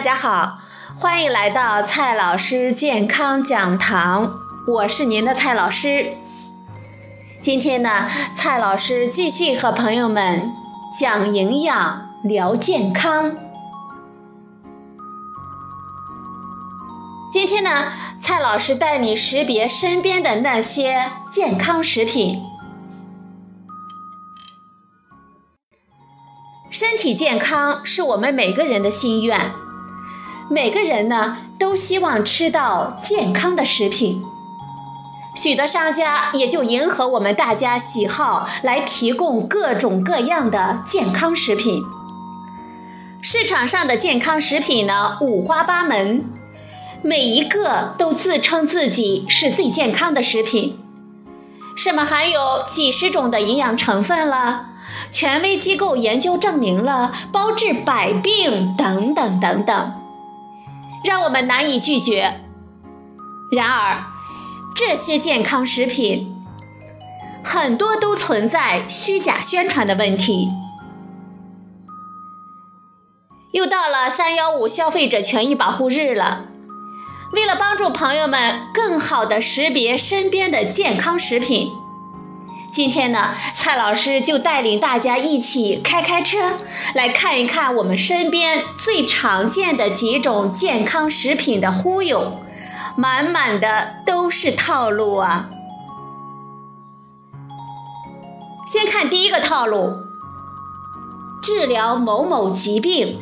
大家好，欢迎来到蔡老师健康讲堂，我是您的蔡老师。今天呢，蔡老师继续和朋友们讲营养、聊健康。今天呢，蔡老师带你识别身边的那些健康食品。身体健康是我们每个人的心愿，每个人呢都希望吃到健康的食品。许多商家也就迎合我们大家喜好，来提供各种各样的健康食品。市场上的健康食品呢五花八门，每一个都自称自己是最健康的食品，什么含有几十种的营养成分了。权威机构研究证明了包治百病等等等等，让我们难以拒绝。然而，这些健康食品很多都存在虚假宣传的问题。又到了三幺五消费者权益保护日了，为了帮助朋友们更好的识别身边的健康食品。今天呢，蔡老师就带领大家一起开开车，来看一看我们身边最常见的几种健康食品的忽悠，满满的都是套路啊！先看第一个套路，治疗某某疾病。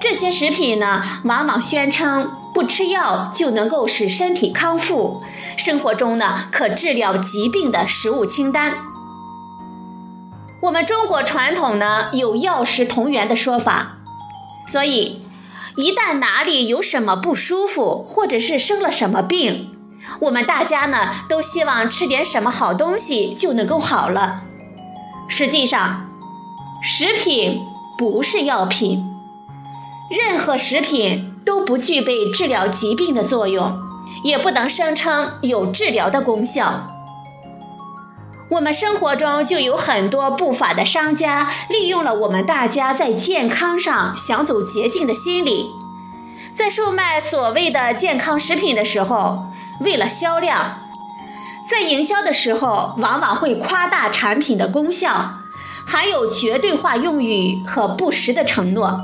这些食品呢，往往宣称不吃药就能够使身体康复。生活中呢，可治疗疾病的食物清单。我们中国传统呢有药食同源的说法，所以一旦哪里有什么不舒服，或者是生了什么病，我们大家呢都希望吃点什么好东西就能够好了。实际上，食品不是药品，任何食品都不具备治疗疾病的作用。也不能声称有治疗的功效。我们生活中就有很多不法的商家，利用了我们大家在健康上想走捷径的心理，在售卖所谓的健康食品的时候，为了销量，在营销的时候往往会夸大产品的功效，含有绝对化用语和不实的承诺，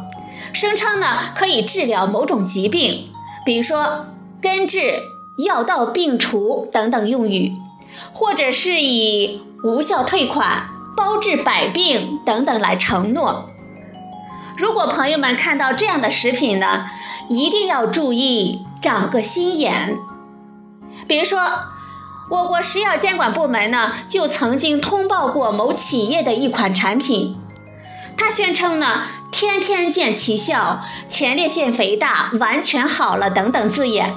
声称呢可以治疗某种疾病，比如说。根治、药到病除等等用语，或者是以无效退款、包治百病等等来承诺。如果朋友们看到这样的食品呢，一定要注意，长个心眼。比如说，我国食药监管部门呢，就曾经通报过某企业的一款产品，他宣称呢，天天见奇效，前列腺肥大完全好了等等字眼。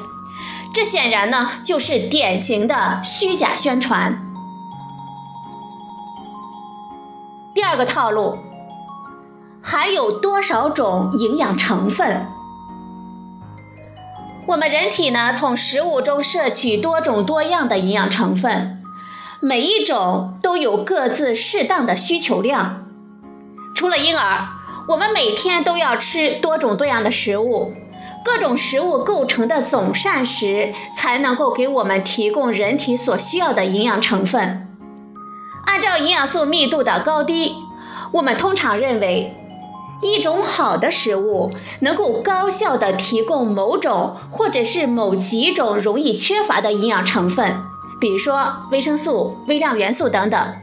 这显然呢，就是典型的虚假宣传。第二个套路，含有多少种营养成分？我们人体呢，从食物中摄取多种多样的营养成分，每一种都有各自适当的需求量。除了婴儿，我们每天都要吃多种多样的食物。各种食物构成的总膳食才能够给我们提供人体所需要的营养成分。按照营养素密度的高低，我们通常认为，一种好的食物能够高效的提供某种或者是某几种容易缺乏的营养成分，比如说维生素、微量元素等等，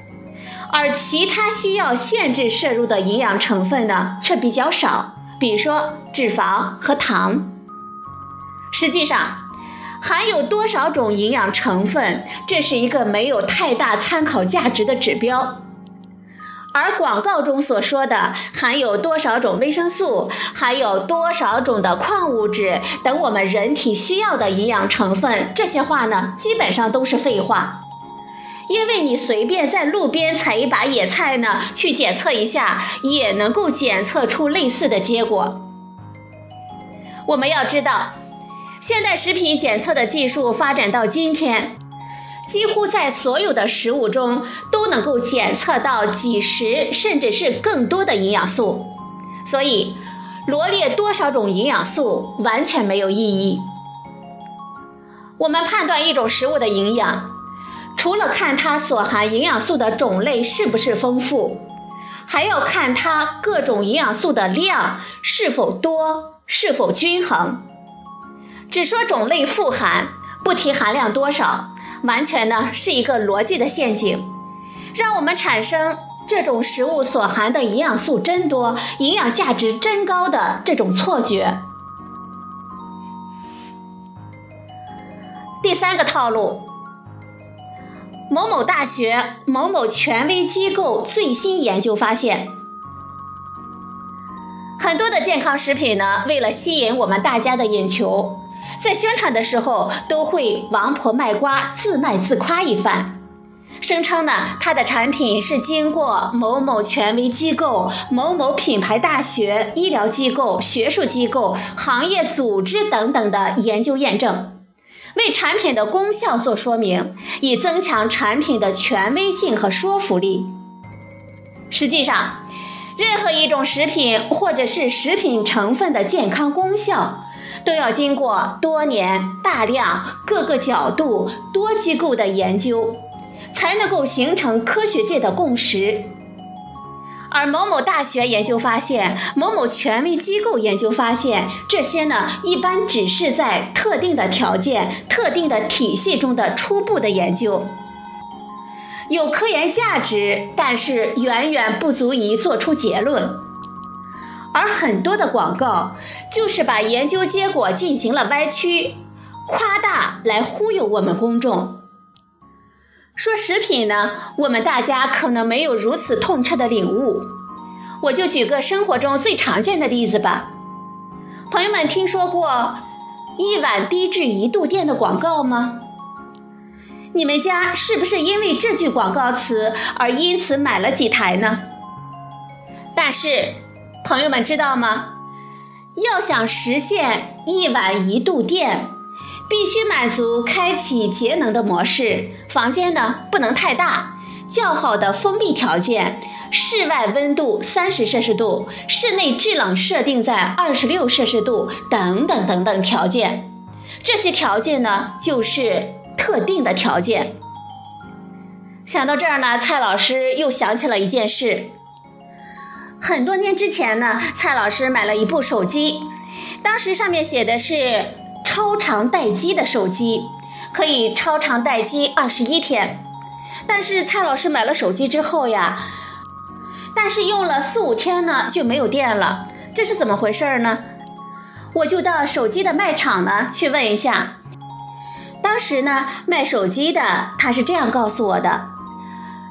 而其他需要限制摄入的营养成分呢，却比较少。比如说脂肪和糖，实际上含有多少种营养成分，这是一个没有太大参考价值的指标。而广告中所说的含有多少种维生素，还有多少种的矿物质等我们人体需要的营养成分，这些话呢，基本上都是废话。因为你随便在路边采一把野菜呢，去检测一下，也能够检测出类似的结果。我们要知道，现代食品检测的技术发展到今天，几乎在所有的食物中都能够检测到几十甚至是更多的营养素。所以，罗列多少种营养素完全没有意义。我们判断一种食物的营养，除了看它所含营养素的种类是不是丰富，还要看它各种营养素的量是否多、是否均衡。只说种类富含，不提含量多少，完全呢是一个逻辑的陷阱，让我们产生这种食物所含的营养素真多、营养价值真高的这种错觉。第三个套路，某某大学某某权威机构最新研究发现，很多的健康食品呢，为了吸引我们大家的眼球，在宣传的时候都会王婆卖瓜，自卖自夸一番，声称呢，它的产品是经过某某权威机构、某某品牌大学、医疗机构、学术机构、行业组织等等的研究验证。为产品的功效做说明，以增强产品的权威性和说服力。实际上，任何一种食品或者是食品成分的健康功效，都要经过多年、大量、各个角度、多机构的研究，才能够形成科学界的共识。而某某大学研究发现，某某权威机构研究发现，这些呢，一般只是在特定的条件、特定的体系中的初步的研究，有科研价值，但是远远不足以做出结论。而很多的广告，就是把研究结果进行了歪曲、夸大，来忽悠我们公众。说食品呢，我们大家可能没有如此痛彻的领悟，我就举个生活中最常见的例子吧。朋友们听说过“一碗低至一度电”的广告吗？你们家是不是因为这句广告词而因此买了几台呢？但是，朋友们知道吗？要想实现一碗一度电。必须满足开启节能的模式，房间呢不能太大，较好的封闭条件，室外温度三十摄氏度，室内制冷设定在二十六摄氏度，等等等等条件。这些条件呢就是特定的条件。想到这儿呢，蔡老师又想起了一件事。很多年之前呢，蔡老师买了一部手机，当时上面写的是。超长待机的手机可以超长待机二十一天，但是蔡老师买了手机之后呀，但是用了四五天呢就没有电了，这是怎么回事呢？我就到手机的卖场呢去问一下，当时呢卖手机的他是这样告诉我的：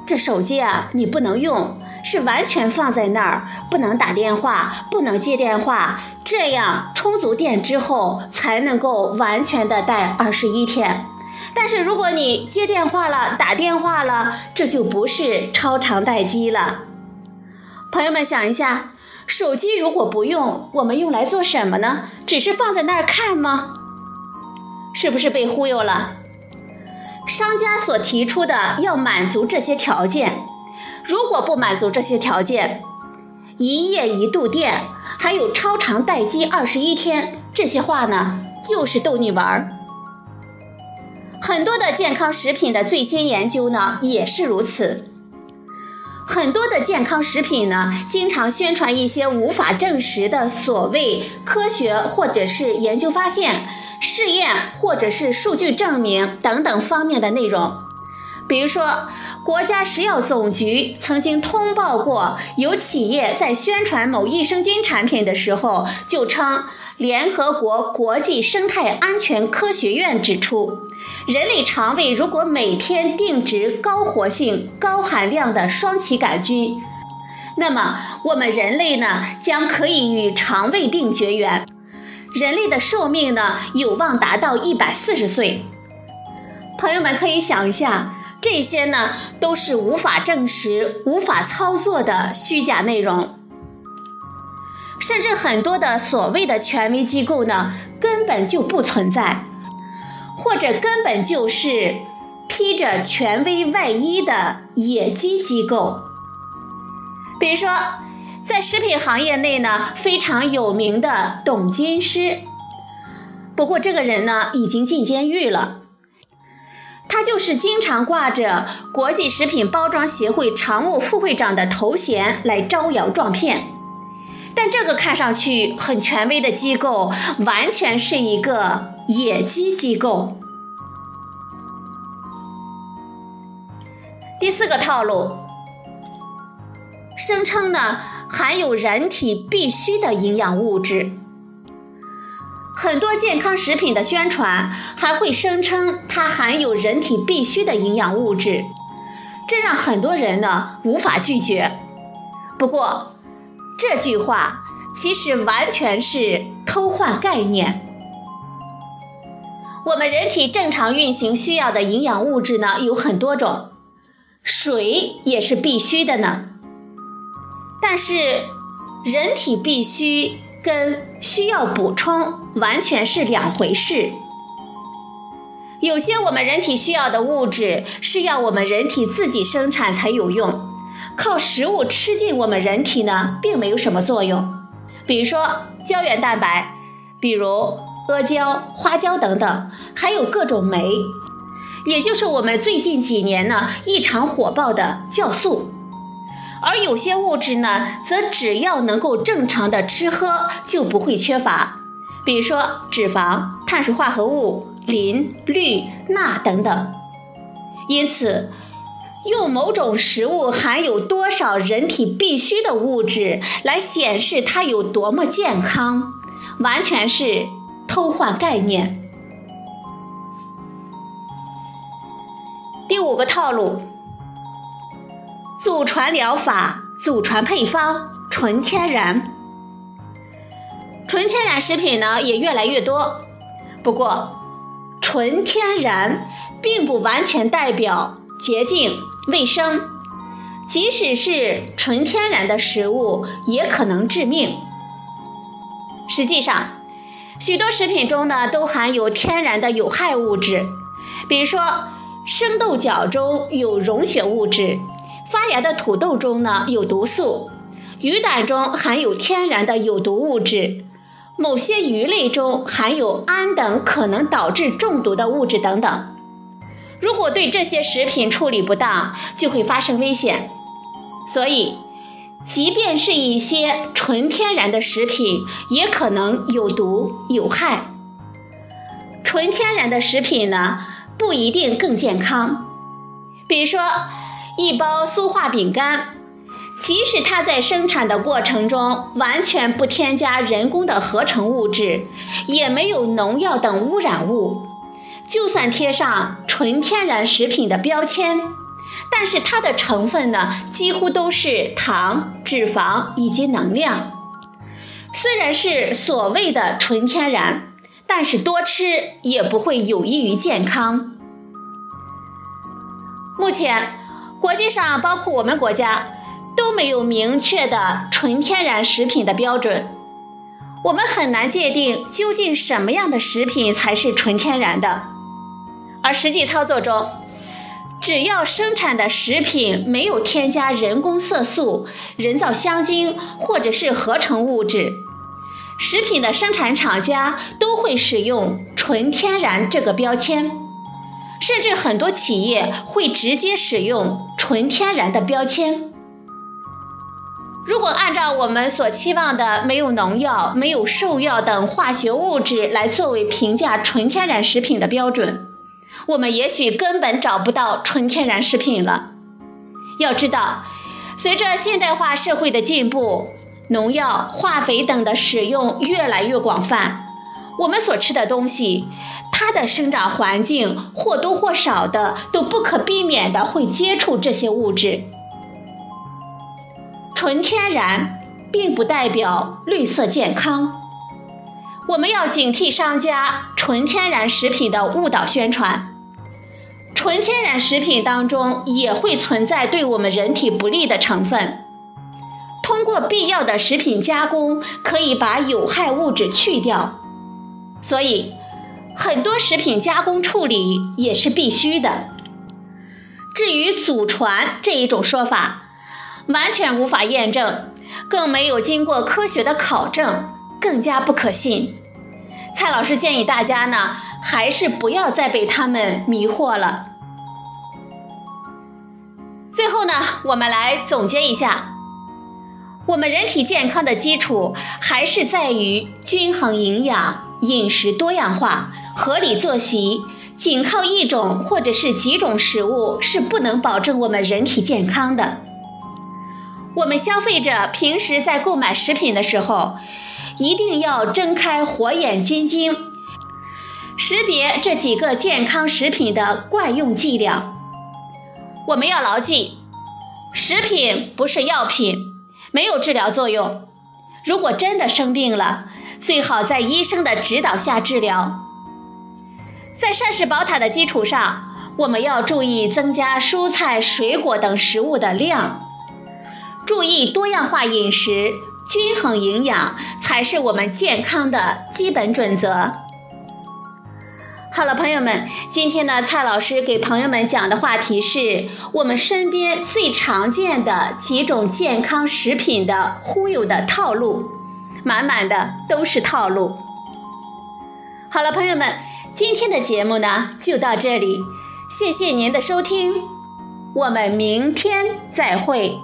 这手机啊你不能用。是完全放在那儿，不能打电话，不能接电话，这样充足电之后才能够完全的待二十一天。但是如果你接电话了，打电话了，这就不是超长待机了。朋友们想一下，手机如果不用，我们用来做什么呢？只是放在那儿看吗？是不是被忽悠了？商家所提出的要满足这些条件。如果不满足这些条件，一夜一度电，还有超长待机二十一天，这些话呢，就是逗你玩儿。很多的健康食品的最新研究呢，也是如此。很多的健康食品呢，经常宣传一些无法证实的所谓科学或者是研究发现、试验或者是数据证明等等方面的内容，比如说。国家食药总局曾经通报过，有企业在宣传某益生菌产品的时候，就称联合国国际生态安全科学院指出，人类肠胃如果每天定植高活性、高含量的双歧杆菌，那么我们人类呢将可以与肠胃病绝缘，人类的寿命呢有望达到一百四十岁。朋友们可以想一下。这些呢，都是无法证实、无法操作的虚假内容，甚至很多的所谓的权威机构呢，根本就不存在，或者根本就是披着权威外衣的野鸡机构。比如说，在食品行业内呢非常有名的董金师。不过这个人呢已经进监狱了。他就是经常挂着国际食品包装协会常务副会长的头衔来招摇撞骗，但这个看上去很权威的机构，完全是一个野鸡机构。第四个套路，声称呢含有人体必需的营养物质。很多健康食品的宣传还会声称它含有人体必需的营养物质，这让很多人呢无法拒绝。不过，这句话其实完全是偷换概念。我们人体正常运行需要的营养物质呢有很多种，水也是必须的呢。但是，人体必须。跟需要补充完全是两回事。有些我们人体需要的物质是要我们人体自己生产才有用，靠食物吃进我们人体呢，并没有什么作用。比如说胶原蛋白，比如阿胶、花椒等等，还有各种酶，也就是我们最近几年呢异常火爆的酵素。而有些物质呢，则只要能够正常的吃喝，就不会缺乏。比如说脂肪、碳水化合物、磷、氯、钠等等。因此，用某种食物含有多少人体必需的物质来显示它有多么健康，完全是偷换概念。第五个套路。祖传疗法、祖传配方、纯天然，纯天然食品呢也越来越多。不过，纯天然并不完全代表洁净、卫生，即使是纯天然的食物也可能致命。实际上，许多食品中呢都含有天然的有害物质，比如说生豆角中有溶血物质。发芽的土豆中呢有毒素，鱼胆中含有天然的有毒物质，某些鱼类中含有氨等可能导致中毒的物质等等。如果对这些食品处理不当，就会发生危险。所以，即便是一些纯天然的食品，也可能有毒有害。纯天然的食品呢，不一定更健康。比如说。一包酥化饼干，即使它在生产的过程中完全不添加人工的合成物质，也没有农药等污染物，就算贴上纯天然食品的标签，但是它的成分呢，几乎都是糖、脂肪以及能量。虽然是所谓的纯天然，但是多吃也不会有益于健康。目前。国际上，包括我们国家，都没有明确的纯天然食品的标准。我们很难界定究竟什么样的食品才是纯天然的。而实际操作中，只要生产的食品没有添加人工色素、人造香精或者是合成物质，食品的生产厂家都会使用“纯天然”这个标签。甚至很多企业会直接使用“纯天然”的标签。如果按照我们所期望的没有农药、没有兽药等化学物质来作为评价纯天然食品的标准，我们也许根本找不到纯天然食品了。要知道，随着现代化社会的进步，农药、化肥等的使用越来越广泛，我们所吃的东西。它的生长环境或多或少的都不可避免的会接触这些物质。纯天然并不代表绿色健康，我们要警惕商家纯天然食品的误导宣传。纯天然食品当中也会存在对我们人体不利的成分，通过必要的食品加工可以把有害物质去掉，所以。很多食品加工处理也是必须的。至于祖传这一种说法，完全无法验证，更没有经过科学的考证，更加不可信。蔡老师建议大家呢，还是不要再被他们迷惑了。最后呢，我们来总结一下，我们人体健康的基础还是在于均衡营养、饮食多样化、合理作息。仅靠一种或者是几种食物是不能保证我们人体健康的。我们消费者平时在购买食品的时候，一定要睁开火眼金睛，识别这几个健康食品的惯用伎俩。我们要牢记，食品不是药品，没有治疗作用。如果真的生病了，最好在医生的指导下治疗。在膳食宝塔的基础上，我们要注意增加蔬菜、水果等食物的量，注意多样化饮食，均衡营养才是我们健康的基本准则。好了，朋友们，今天呢，蔡老师给朋友们讲的话题是我们身边最常见的几种健康食品的忽悠的套路，满满的都是套路。好了，朋友们。今天的节目呢，就到这里，谢谢您的收听，我们明天再会。